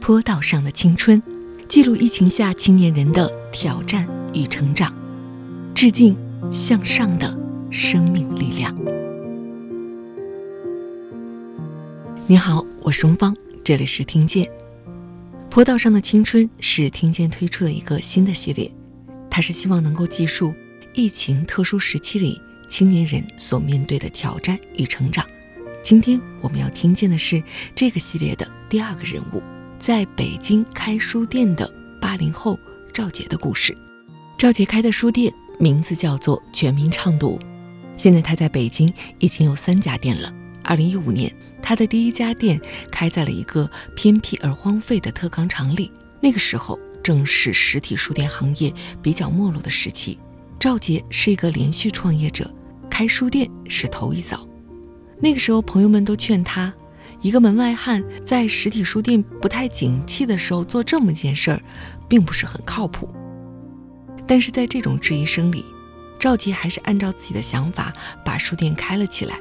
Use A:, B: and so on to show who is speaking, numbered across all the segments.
A: 坡道上的青春，记录疫情下青年人的挑战与成长，致敬向上的生命力量。你好，我是荣芳，这里是听见。坡道上的青春是听见推出的一个新的系列，它是希望能够记述疫情特殊时期里青年人所面对的挑战与成长。今天我们要听见的是这个系列的第二个人物。在北京开书店的八零后赵杰的故事。赵杰开的书店名字叫做全民畅读，现在他在北京已经有三家店了。二零一五年，他的第一家店开在了一个偏僻而荒废的特钢厂里，那个时候正是实体书店行业比较没落的时期。赵杰是一个连续创业者，开书店是头一遭。那个时候，朋友们都劝他。一个门外汉在实体书店不太景气的时候做这么件事儿，并不是很靠谱。但是在这种质疑声里，赵杰还是按照自己的想法把书店开了起来。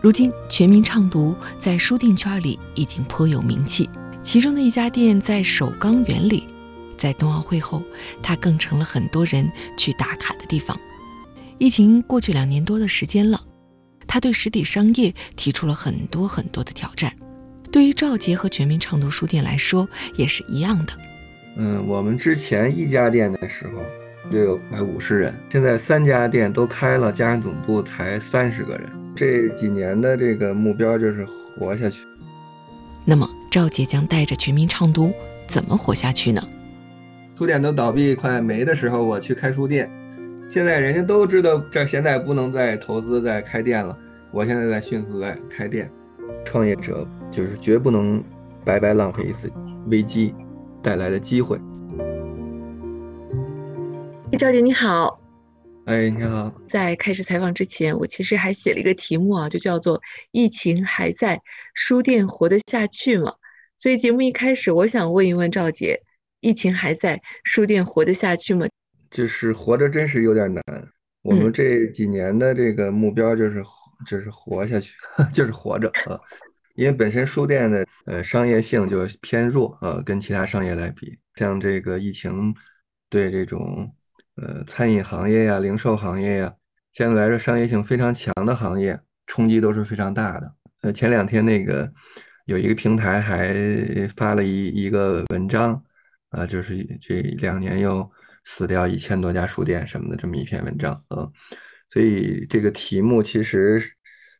A: 如今，全民畅读在书店圈里已经颇有名气。其中的一家店在首钢园里，在冬奥会后，它更成了很多人去打卡的地方。疫情过去两年多的时间了。他对实体商业提出了很多很多的挑战，对于赵杰和全民畅读书店来说也是一样的。
B: 嗯，我们之前一家店的时候就有快五十人，现在三家店都开了，加上总部才三十个人。这几年的这个目标就是活下去。
A: 那么赵杰将带着全民畅读怎么活下去呢？
B: 书店都倒闭快没的时候，我去开书店。现在人家都知道这现在不能再投资再开店了，我现在在迅速在开店。创业者就是绝不能白白浪费一次危机带来的机会。
A: 赵姐你好，
B: 哎你好，
A: 在开始采访之前，我其实还写了一个题目啊，就叫做“疫情还在，书店活得下去吗？”所以节目一开始，我想问一问赵姐：疫情还在，书店活得下去吗？
B: 就是活着真是有点难。我们这几年的这个目标就是就是活下去，就是活着啊。因为本身书店的呃商业性就偏弱啊，跟其他商业来比，像这个疫情对这种呃餐饮行业呀、零售行业呀，相对来说商业性非常强的行业，冲击都是非常大的。呃，前两天那个有一个平台还发了一一个文章啊，就是这两年又。死掉一千多家书店什么的这么一篇文章啊，所以这个题目其实，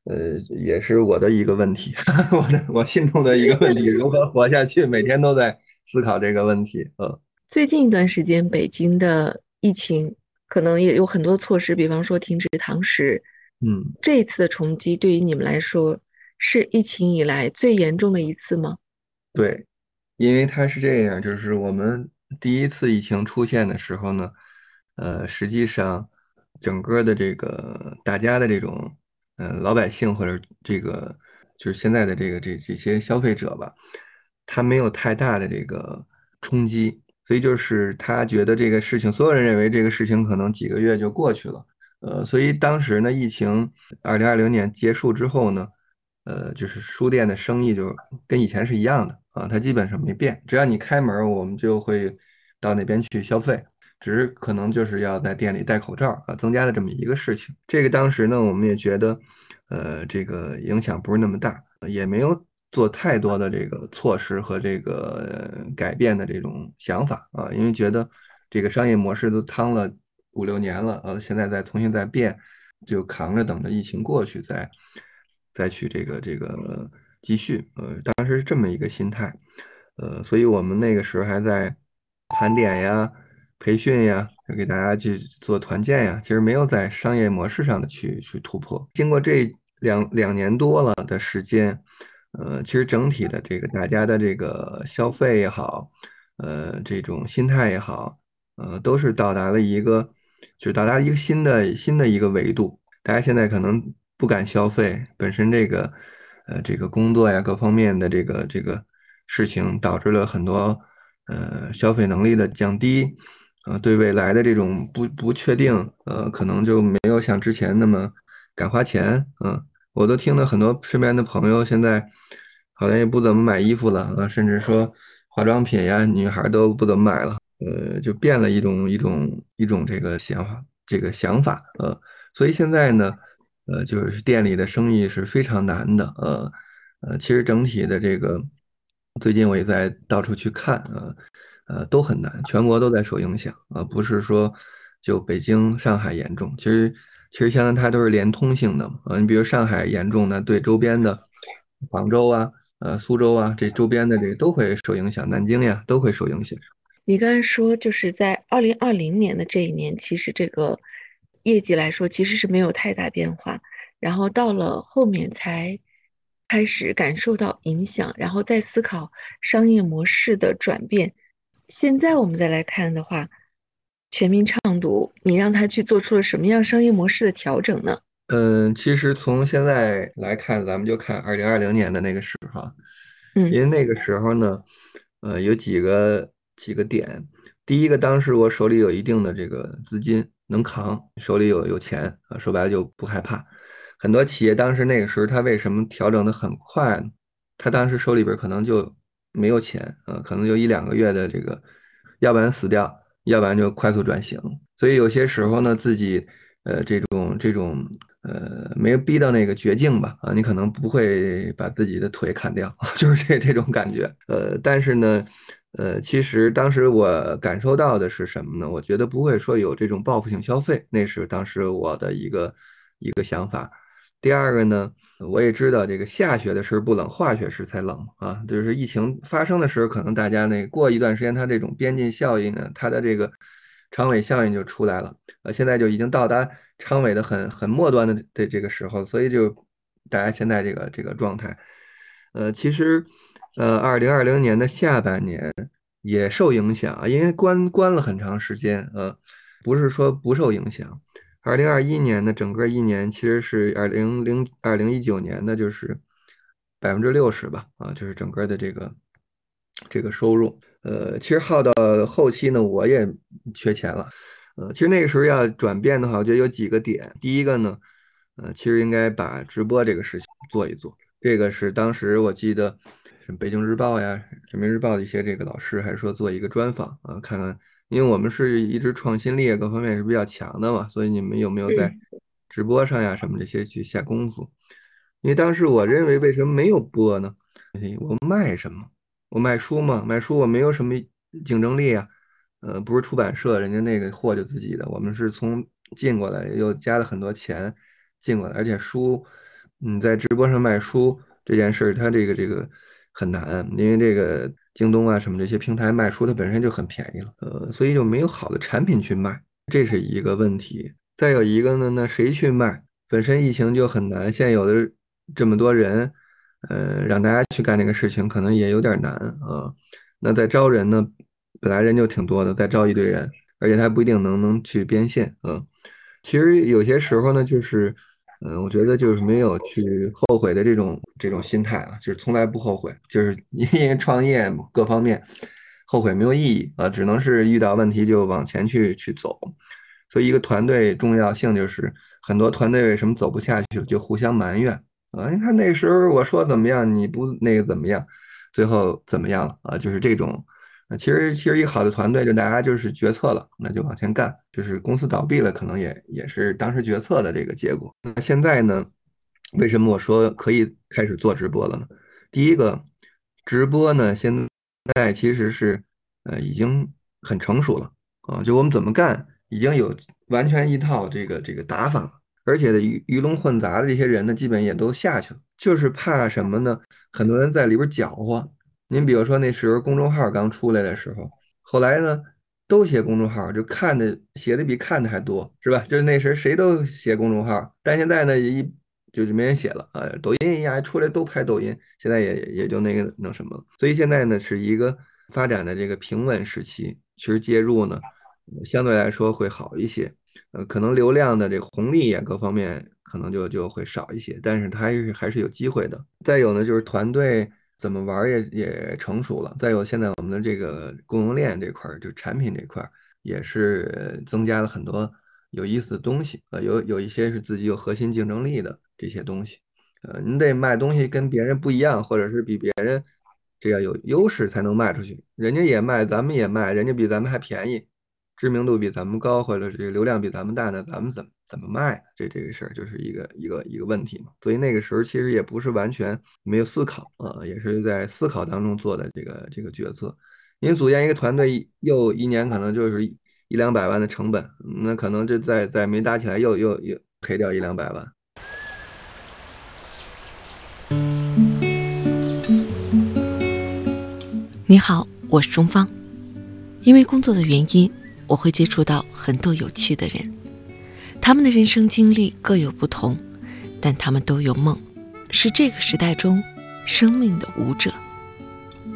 B: 呃，也是我的一个问题，我的我心中的一个问题，如何活下去？每天都在思考这个问题。呃，
A: 最近一段时间，北京的疫情可能也有很多措施，比方说停止堂食。
B: 嗯，
A: 这一次的冲击对于你们来说，是疫情以来最严重的一次吗？
B: 对，因为它是这样，就是我们。第一次疫情出现的时候呢，呃，实际上整个的这个大家的这种，嗯，老百姓或者这个就是现在的这个这这些消费者吧，他没有太大的这个冲击，所以就是他觉得这个事情，所有人认为这个事情可能几个月就过去了，呃，所以当时呢，疫情二零二零年结束之后呢，呃，就是书店的生意就跟以前是一样的。啊，它基本上没变，只要你开门，我们就会到那边去消费，只是可能就是要在店里戴口罩啊，增加了这么一个事情。这个当时呢，我们也觉得，呃，这个影响不是那么大，也没有做太多的这个措施和这个改变的这种想法啊，因为觉得这个商业模式都趟了五六年了，呃，现在再重新再变，就扛着等着疫情过去再再去这个这个。继续，呃，当时是这么一个心态，呃，所以我们那个时候还在盘点呀、培训呀，给大家去做团建呀，其实没有在商业模式上的去去突破。经过这两两年多了的时间，呃，其实整体的这个大家的这个消费也好，呃，这种心态也好，呃，都是到达了一个，就是到达一个新的新的一个维度。大家现在可能不敢消费，本身这个。呃，这个工作呀，各方面的这个这个事情，导致了很多呃消费能力的降低，呃，对未来的这种不不确定，呃，可能就没有像之前那么敢花钱。嗯，我都听了很多身边的朋友现在好像也不怎么买衣服了啊，甚至说化妆品呀，女孩都不怎么买了，呃，就变了一种一种一种这个想法，这个想法，呃，所以现在呢，呃，就是店里的生意是非常难的，呃，呃，其实整体的这个最近我也在到处去看，呃，呃，都很难，全国都在受影响啊，不是说就北京、上海严重，其实其实相当于它都是连通性的嘛，啊，你比如上海严重，呢对周边的杭州啊。呃，苏州啊，这周边的这都会受影响，南京呀都会受影响。
A: 你刚才说，就是在二零二零年的这一年，其实这个业绩来说其实是没有太大变化，然后到了后面才开始感受到影响，然后再思考商业模式的转变。现在我们再来看的话，全民畅读，你让他去做出了什么样商业模式的调整呢？
B: 嗯，其实从现在来看，咱们就看二零二零年的那个时候，
A: 嗯，
B: 因为那个时候呢，呃，有几个几个点。第一个，当时我手里有一定的这个资金能扛，手里有有钱啊，说白了就不害怕。很多企业当时那个时候，他为什么调整的很快呢？他当时手里边可能就没有钱啊，可能就一两个月的这个，要不然死掉，要不然就快速转型。所以有些时候呢，自己呃这种这种。呃，没有逼到那个绝境吧？啊，你可能不会把自己的腿砍掉，就是这这种感觉。呃，但是呢，呃，其实当时我感受到的是什么呢？我觉得不会说有这种报复性消费，那是当时我的一个一个想法。第二个呢，我也知道这个下雪的时候不冷，化雪时才冷啊。就是疫情发生的时候，可能大家那过一段时间，它这种边际效应呢，它的这个。长尾效应就出来了，呃，现在就已经到达昌尾的很很末端的的这个时候，所以就大家现在这个这个状态，呃，其实，呃，二零二零年的下半年也受影响啊，因为关关了很长时间，呃，不是说不受影响。二零二一年的整个一年其实是二零零二零一九年的就是百分之六十吧，啊，就是整个的这个这个收入。呃，其实耗到后期呢，我也缺钱了。呃，其实那个时候要转变的话，我觉得有几个点。第一个呢，呃，其实应该把直播这个事情做一做。这个是当时我记得，什么北京日报呀、人民日报的一些这个老师还说做一个专访啊，看看，因为我们是一直创新力各方面是比较强的嘛，所以你们有没有在直播上呀什么这些去下功夫？因为当时我认为为什么没有播呢？我卖什么？我卖书嘛，卖书我没有什么竞争力啊，呃，不是出版社，人家那个货就自己的，我们是从进过来，又加了很多钱进过来，而且书，你在直播上卖书这件事儿，它这个这个很难，因为这个京东啊什么这些平台卖书它本身就很便宜了，呃，所以就没有好的产品去卖，这是一个问题。再有一个呢，那谁去卖？本身疫情就很难，现有的这么多人。呃，让大家去干这个事情可能也有点难啊。那在招人呢，本来人就挺多的，再招一堆人，而且他不一定能能去变现嗯。其实有些时候呢，就是，嗯，我觉得就是没有去后悔的这种这种心态啊，就是从来不后悔，就是 因为创业各方面后悔没有意义啊，只能是遇到问题就往前去去走。所以一个团队重要性就是很多团队为什么走不下去，就互相埋怨。啊，你看那时候我说怎么样，你不那个怎么样，最后怎么样了啊？就是这种，其实其实一个好的团队就大家就是决策了，那就往前干。就是公司倒闭了，可能也也是当时决策的这个结果。那现在呢，为什么我说可以开始做直播了呢？第一个，直播呢现在其实是呃已经很成熟了啊，就我们怎么干已经有完全一套这个这个打法了。而且的鱼鱼龙混杂的这些人呢，基本也都下去了，就是怕什么呢？很多人在里边搅和。您比如说那时候公众号刚出来的时候，后来呢都写公众号，就看的写的比看的还多，是吧？就是那时候谁都写公众号，但现在呢一就是没人写了啊。抖音呀出来都拍抖音，现在也也就那个那什么了。所以现在呢是一个发展的这个平稳时期，其实介入呢相对来说会好一些。呃，可能流量的这个红利呀，各方面可能就就会少一些，但是它还是还是有机会的。再有呢，就是团队怎么玩也也成熟了。再有，现在我们的这个供应链这块儿，就产品这块儿，也是增加了很多有意思的东西。呃，有有一些是自己有核心竞争力的这些东西。呃，你得卖东西跟别人不一样，或者是比别人这个有优势才能卖出去。人家也卖，咱们也卖，人家比咱们还便宜，知名度比咱们高，或者是流量比咱们大，那咱们怎么怎么卖？这这个事儿就是一个一个一个问题嘛。所以那个时候其实也不是完全没有思考啊，也是在思考当中做的这个这个决策。因为组建一个团队又一年可能就是一两百万的成本，那可能这再再没搭起来又又又赔掉一两百万。
A: 你好，我是钟芳。因为工作的原因，我会接触到很多有趣的人，他们的人生经历各有不同，但他们都有梦，是这个时代中生命的舞者。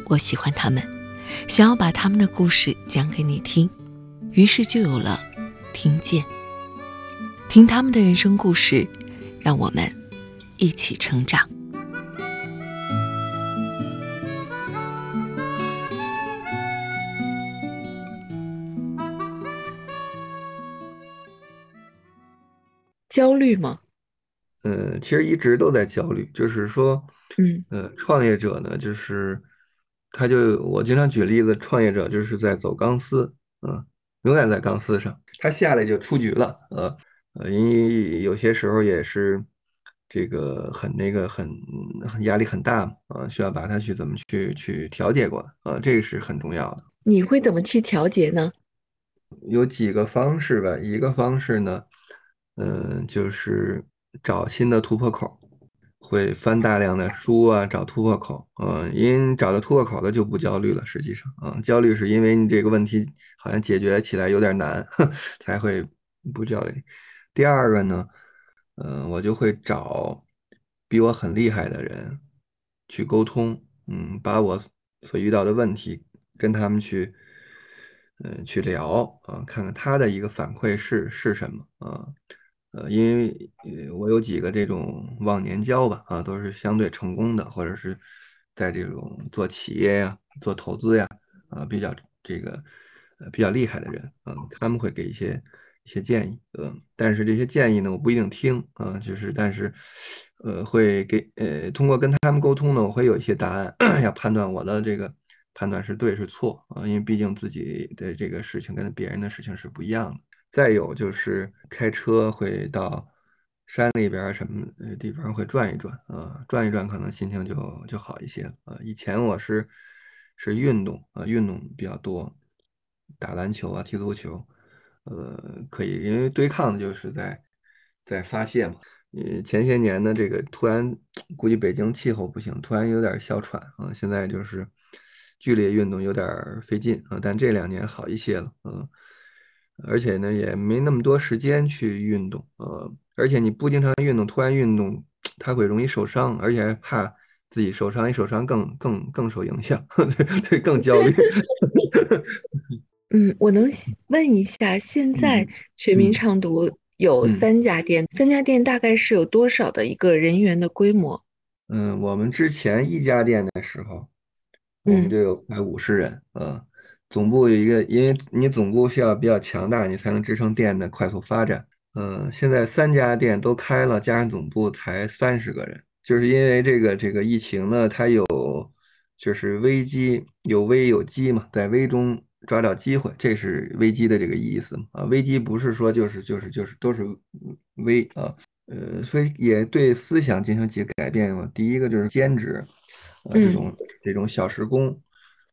A: 我喜欢他们，想要把他们的故事讲给你听，于是就有了听见。听他们的人生故事，让我们一起成长。焦虑吗？
B: 嗯，其实一直都在焦虑，就是说，
A: 嗯，
B: 呃，创业者呢，就是他就我经常举例子，创业者就是在走钢丝，嗯，永远在钢丝上，他下来就出局了，呃呃，因为有些时候也是这个很那个很很压力很大嘛，啊，需要把它去怎么去去调节过，啊，这个是很重要的。
A: 你会怎么去调节呢？
B: 有几个方式吧，一个方式呢。嗯，就是找新的突破口，会翻大量的书啊，找突破口。嗯，因找到突破口了就不焦虑了。实际上，啊，焦虑是因为你这个问题好像解决起来有点难，才会不焦虑。第二个呢，嗯，我就会找比我很厉害的人去沟通，嗯，把我所遇到的问题跟他们去，嗯，去聊啊，看看他的一个反馈是是什么啊。呃，因为呃，我有几个这种忘年交吧，啊，都是相对成功的，或者是在这种做企业呀、做投资呀，啊，比较这个呃比较厉害的人，啊，他们会给一些一些建议，呃，但是这些建议呢，我不一定听，啊，就是但是呃会给呃通过跟他们沟通呢，我会有一些答案，要判断我的这个判断是对是错，啊，因为毕竟自己的这个事情跟别人的事情是不一样的。再有就是开车会到山里边什么地方会转一转啊，转一转可能心情就就好一些啊。以前我是是运动啊，运动比较多，打篮球啊，踢足球，呃，可以，因为对抗就是在在发泄嘛。呃，前些年呢，这个突然估计北京气候不行，突然有点哮喘啊，现在就是剧烈运动有点费劲啊，但这两年好一些了，嗯。而且呢，也没那么多时间去运动，呃，而且你不经常运动，突然运动，他会容易受伤，而且还怕自己受伤，一受伤更更更受影响，对对，更焦虑。
A: 嗯，我能问一下，现在全民畅读有三家店，三家店大概是有多少的一个人员的规模？
B: 嗯，我们之前一家店的时候，我们就有快五十人，嗯。总部有一个，因为你总部需要比较强大，你才能支撑店的快速发展。嗯，现在三家店都开了，加上总部才三十个人，就是因为这个这个疫情呢，它有就是危机，有危有机嘛，在危中抓到机会，这是危机的这个意思啊。危机不是说就是就是就是都是危啊，呃，所以也对思想进行几个改变嘛。第一个就是兼职，呃，这种这种小时工，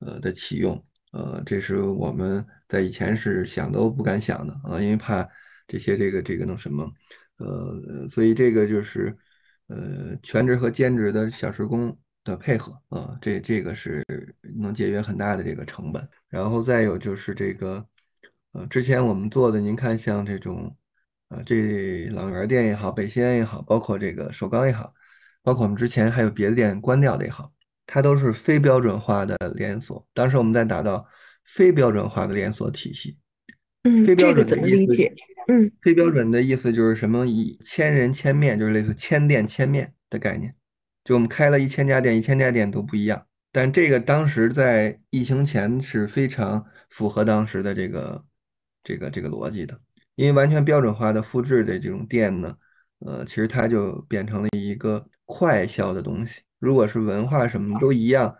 B: 呃的启用。呃，这是我们在以前是想都不敢想的啊，因为怕这些这个这个弄什么，呃，所以这个就是呃全职和兼职的小时工的配合啊，这这个是能节约很大的这个成本。然后再有就是这个，呃，之前我们做的，您看像这种，啊，这朗园店也好，北新安也好，包括这个首钢也好，包括我们之前还有别的店关掉的也好。它都是非标准化的连锁。当时我们在打造非标准化的连锁体系。
A: 嗯，
B: 非标准
A: 怎么理解？嗯，
B: 非标准的意思就是什么？以千人千面，就是类似千店千面的概念。就我们开了一千家店，一千家店都不一样。但这个当时在疫情前是非常符合当时的这个这个这个逻辑的，因为完全标准化的复制的这种店呢，呃，其实它就变成了一个快销的东西。如果是文化什么都一样，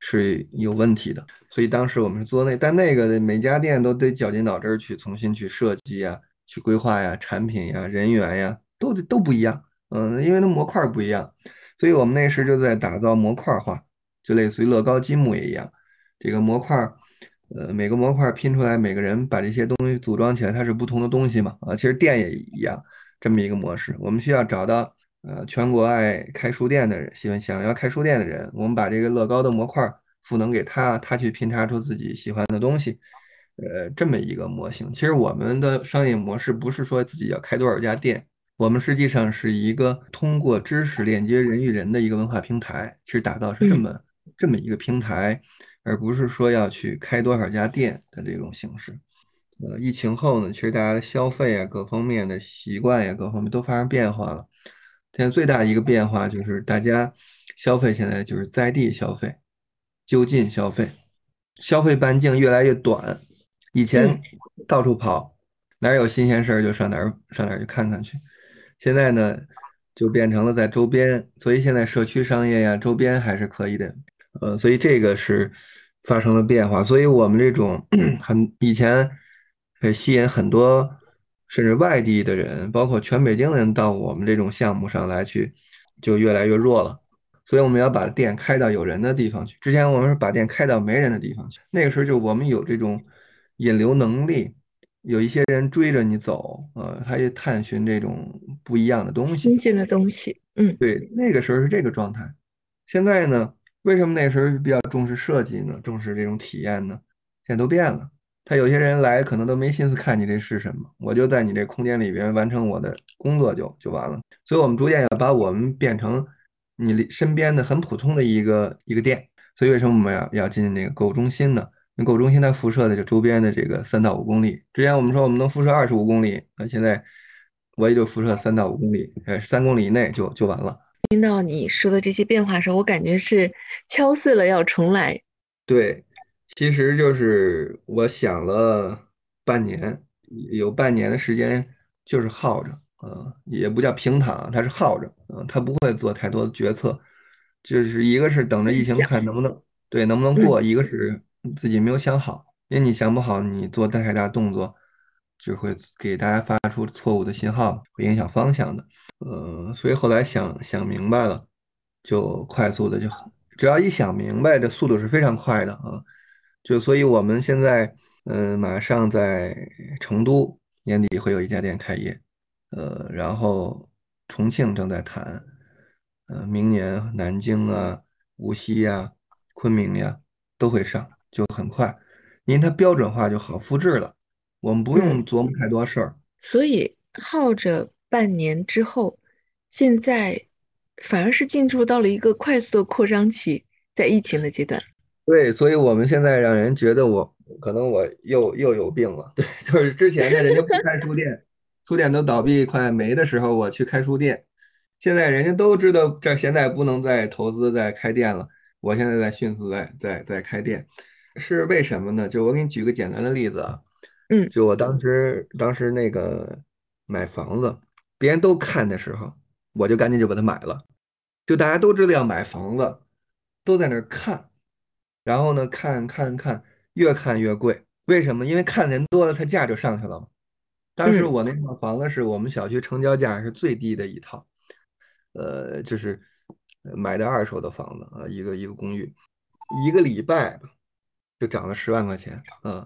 B: 是有问题的。所以当时我们是做那，但那个每家店都得绞尽脑汁去重新去设计呀、去规划呀、产品呀、人员呀，都得都不一样。嗯，因为那模块不一样，所以我们那时就在打造模块化，就类似于乐高积木也一样。这个模块，呃，每个模块拼出来，每个人把这些东西组装起来，它是不同的东西嘛？啊，其实店也一样，这么一个模式。我们需要找到呃全国爱开书店的人，喜欢想要开书店的人，我们把这个乐高的模块赋能给他，他去拼插出自己喜欢的东西，呃，这么一个模型。其实我们的商业模式不是说自己要开多少家店。我们实际上是一个通过知识链接人与人的一个文化平台，其实打造是这么这么一个平台，而不是说要去开多少家店的这种形式。呃，疫情后呢，其实大家的消费啊，各方面的习惯呀，各方面都发生变化了。现在最大一个变化就是大家消费现在就是在地消费，就近消费，消费半径越来越短。以前到处跑，哪有新鲜事儿就上哪儿上哪儿去看看去。现在呢，就变成了在周边，所以现在社区商业呀，周边还是可以的，呃，所以这个是发生了变化。所以我们这种 很以前可以吸引很多甚至外地的人，包括全北京的人到我们这种项目上来去，就越来越弱了。所以我们要把店开到有人的地方去。之前我们是把店开到没人的地方去，那个时候就我们有这种引流能力。有一些人追着你走，呃，他也探寻这种不一样的东西，
A: 新鲜的东西。嗯，
B: 对，那个时候是这个状态。现在呢，为什么那时候比较重视设计呢？重视这种体验呢？现在都变了。他有些人来可能都没心思看你这是什么，我就在你这空间里边完成我的工作就就完了。所以，我们逐渐要把我们变成你身边的很普通的一个一个店。所以，为什么我们要要进那个购物中心呢？购物中心它辐射的就周边的这个三到五公里。之前我们说我们能辐射二十五公里，那现在我也就辐射三到五公里，呃，三公里以内就就完了。
A: 听到你说的这些变化的时候，我感觉是敲碎了要重来。
B: 对，其实就是我想了半年，有半年的时间就是耗着，啊，也不叫平躺，它是耗着，啊，他不会做太多的决策，就是一个是等着疫情看能不能对能不能过，一个是。自己没有想好，因为你想不好，你做太大动作，就会给大家发出错误的信号，会影响方向的。呃，所以后来想想明白了，就快速的就，只要一想明白，这速度是非常快的啊。就所以我们现在，嗯，马上在成都年底会有一家店开业，呃，然后重庆正在谈，呃，明年南京啊、无锡呀、昆明呀都会上。就很快，因为它标准化就好复制了，我们不用琢磨太多事儿。
A: 所以耗着半年之后，现在反而是进入到了一个快速的扩张期，在疫情的阶段。
B: 对，所以我们现在让人觉得我可能我又又有病了。对，就是之前呢，人家不开书店，书店都倒闭快没的时候，我去开书店。现在人家都知道这现在不能再投资再开店了，我现在在迅速在在在开店。是为什么呢？就我给你举个简单的例子啊，
A: 嗯，
B: 就我当时当时那个买房子，别人都看的时候，我就赶紧就把它买了。就大家都知道要买房子，都在那儿看，然后呢，看看看，越看越贵。为什么？因为看的人多了，它价就上去了嘛。当时我那套房子是我们小区成交价是最低的一套，呃，就是买的二手的房子啊，一个一个公寓，一个礼拜。就涨了十万块钱，嗯，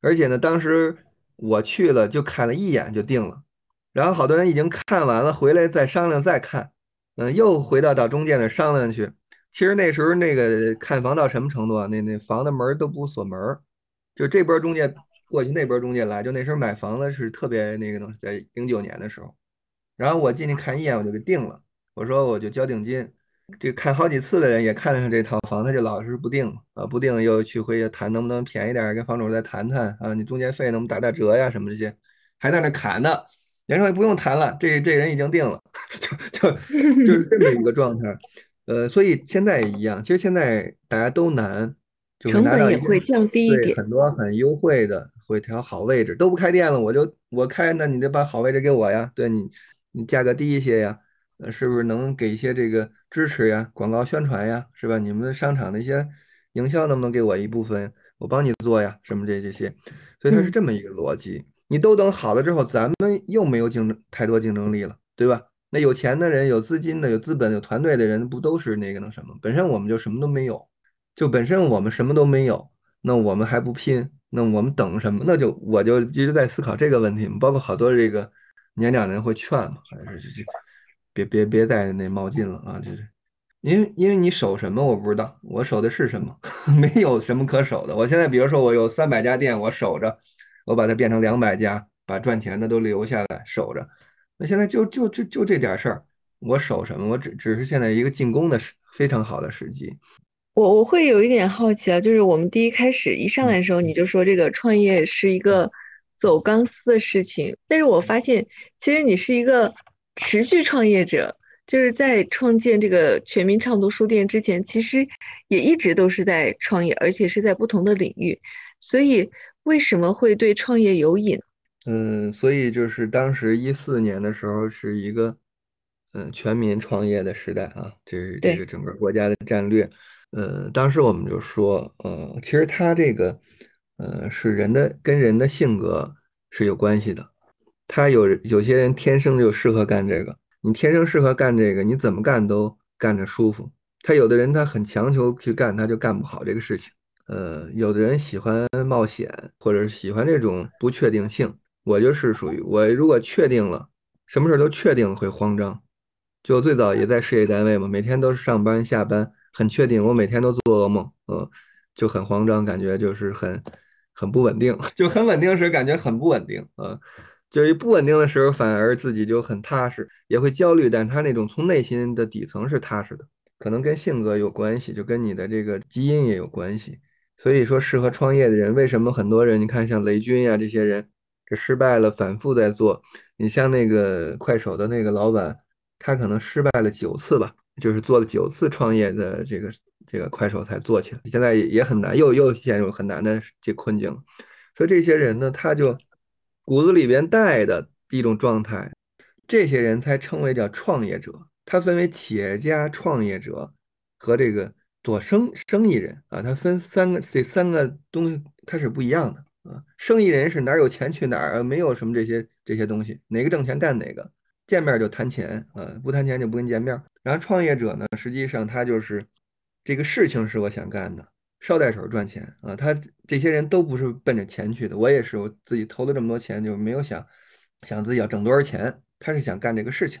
B: 而且呢，当时我去了就看了一眼就定了，然后好多人已经看完了，回来再商量再看，嗯，又回到到中介那商量去。其实那时候那个看房到什么程度啊？那那房的门都不锁门，就这波中介过去，那波中介来，就那时候买房子是特别那个东西，在零九年的时候，然后我进去看一眼我就给定了，我说我就交定金。这看好几次的人也看上这套房，他就老是不定啊，不定又去回去谈能不能便宜点，跟房主再谈谈啊，你中介费能不能打打折呀，什么这些，还在那砍呢。人说不用谈了，这这人已经定了，就就就是这么一个状态。呃，所以现在也一样，其实现在大家都难，
A: 成本也会降低一点，
B: 很多很优惠的，会调好位置，都不开店了，我就我开，那你得把好位置给我呀，对你。你价格低一些呀？呃，是不是能给一些这个支持呀？广告宣传呀，是吧？你们商场的一些营销能不能给我一部分？我帮你做呀，什么这这些？所以它是这么一个逻辑。你都等好了之后，咱们又没有竞争太多竞争力了，对吧？那有钱的人、有资金的、有资本、有团队的人，不都是那个那什么？本身我们就什么都没有，就本身我们什么都没有，那我们还不拼？那我们等什么？那就我就一直在思考这个问题。包括好多这个年长人会劝嘛，还是这这别别别再那冒进了啊！就是因为因为你守什么我不知道，我守的是什么？没有什么可守的。我现在比如说我有三百家店，我守着，我把它变成两百家，把赚钱的都留下来守着。那现在就就就就这点事儿，我守什么？我只只是现在一个进攻的时非常好的时机。
A: 我我会有一点好奇啊，就是我们第一开始一上来的时候，你就说这个创业是一个走钢丝的事情，但是我发现其实你是一个持续创业者，就是在创建这个全民畅读书店之前，其实也一直都是在创业，而且是在不同的领域。所以为什么会对创业有瘾？
B: 嗯，所以就是当时一四年的时候是一个嗯全民创业的时代啊，这是这个整个国家的战略。呃，当时我们就说，呃，其实他这个呃是人的跟人的性格是有关系的。他有有些人天生就适合干这个，你天生适合干这个，你怎么干都干着舒服。他有的人他很强求去干，他就干不好这个事情。呃，有的人喜欢冒险，或者是喜欢这种不确定性。我就是属于我，如果确定了，什么事都确定了会慌张。就最早也在事业单位嘛，每天都是上班下班，很确定，我每天都做噩梦，嗯，就很慌张，感觉就是很很不稳定，就很稳定时感觉很不稳定，嗯，就是不稳定的时候反而自己就很踏实，也会焦虑，但他那种从内心的底层是踏实的，可能跟性格有关系，就跟你的这个基因也有关系。所以说，适合创业的人，为什么很多人你看像雷军呀这些人？这失败了，反复在做。你像那个快手的那个老板，他可能失败了九次吧，就是做了九次创业的这个这个快手才做起来，现在也也很难，又又陷入很难的这困境。所以这些人呢，他就骨子里边带的一种状态，这些人才称为叫创业者。他分为企业家、创业者和这个做生生意人啊，他分三个，这三个东西它是不一样的。啊，生意人是哪有钱去哪儿，没有什么这些这些东西，哪个挣钱干哪个，见面就谈钱啊，不谈钱就不跟你见面。然后创业者呢，实际上他就是这个事情是我想干的，捎带手赚钱啊。他这些人都不是奔着钱去的，我也是，我自己投了这么多钱，就没有想想自己要挣多少钱，他是想干这个事情，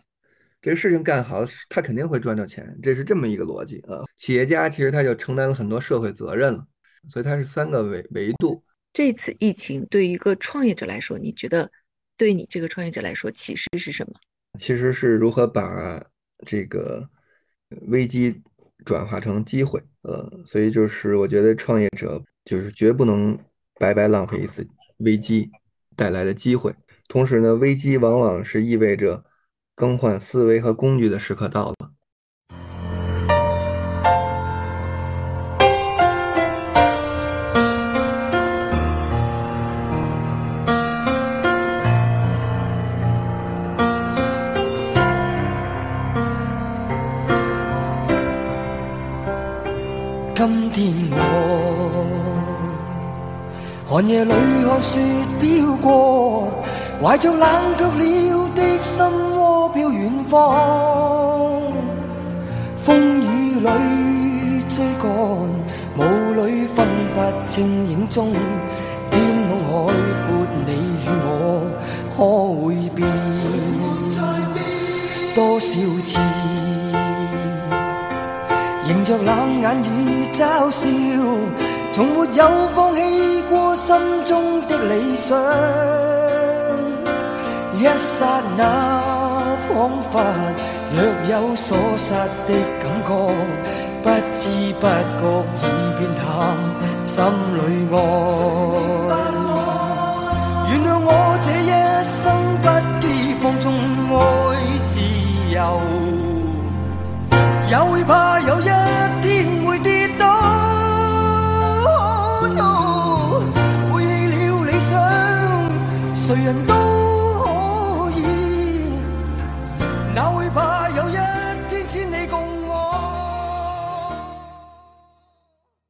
B: 这个事情干好了，他肯定会赚到钱，这是这么一个逻辑啊。企业家其实他就承担了很多社会责任了，所以他是三个维维度。
A: 这次疫情对于一个创业者来说，你觉得对你这个创业者来说启示是什么？
B: 其实是如何把这个危机转化成机会。呃，所以就是我觉得创业者就是绝不能白白浪费一次危机带来的机会。同时呢，危机往往是意味着更换思维和工具的时刻到了。
C: 寒夜里看雪飘过，怀着冷却了的心窝飘远方。风雨里追赶，雾里分不清影踪。天空海阔，你与我可会变？多少次迎着冷眼与嘲笑。从没有放弃过心中的理想，一刹那仿佛若有所失的感觉，不知不觉已变淡心里爱。原谅我这一生不羁放纵爱自由，也会怕有一天会跌倒。Oh no 背弃了理想谁人都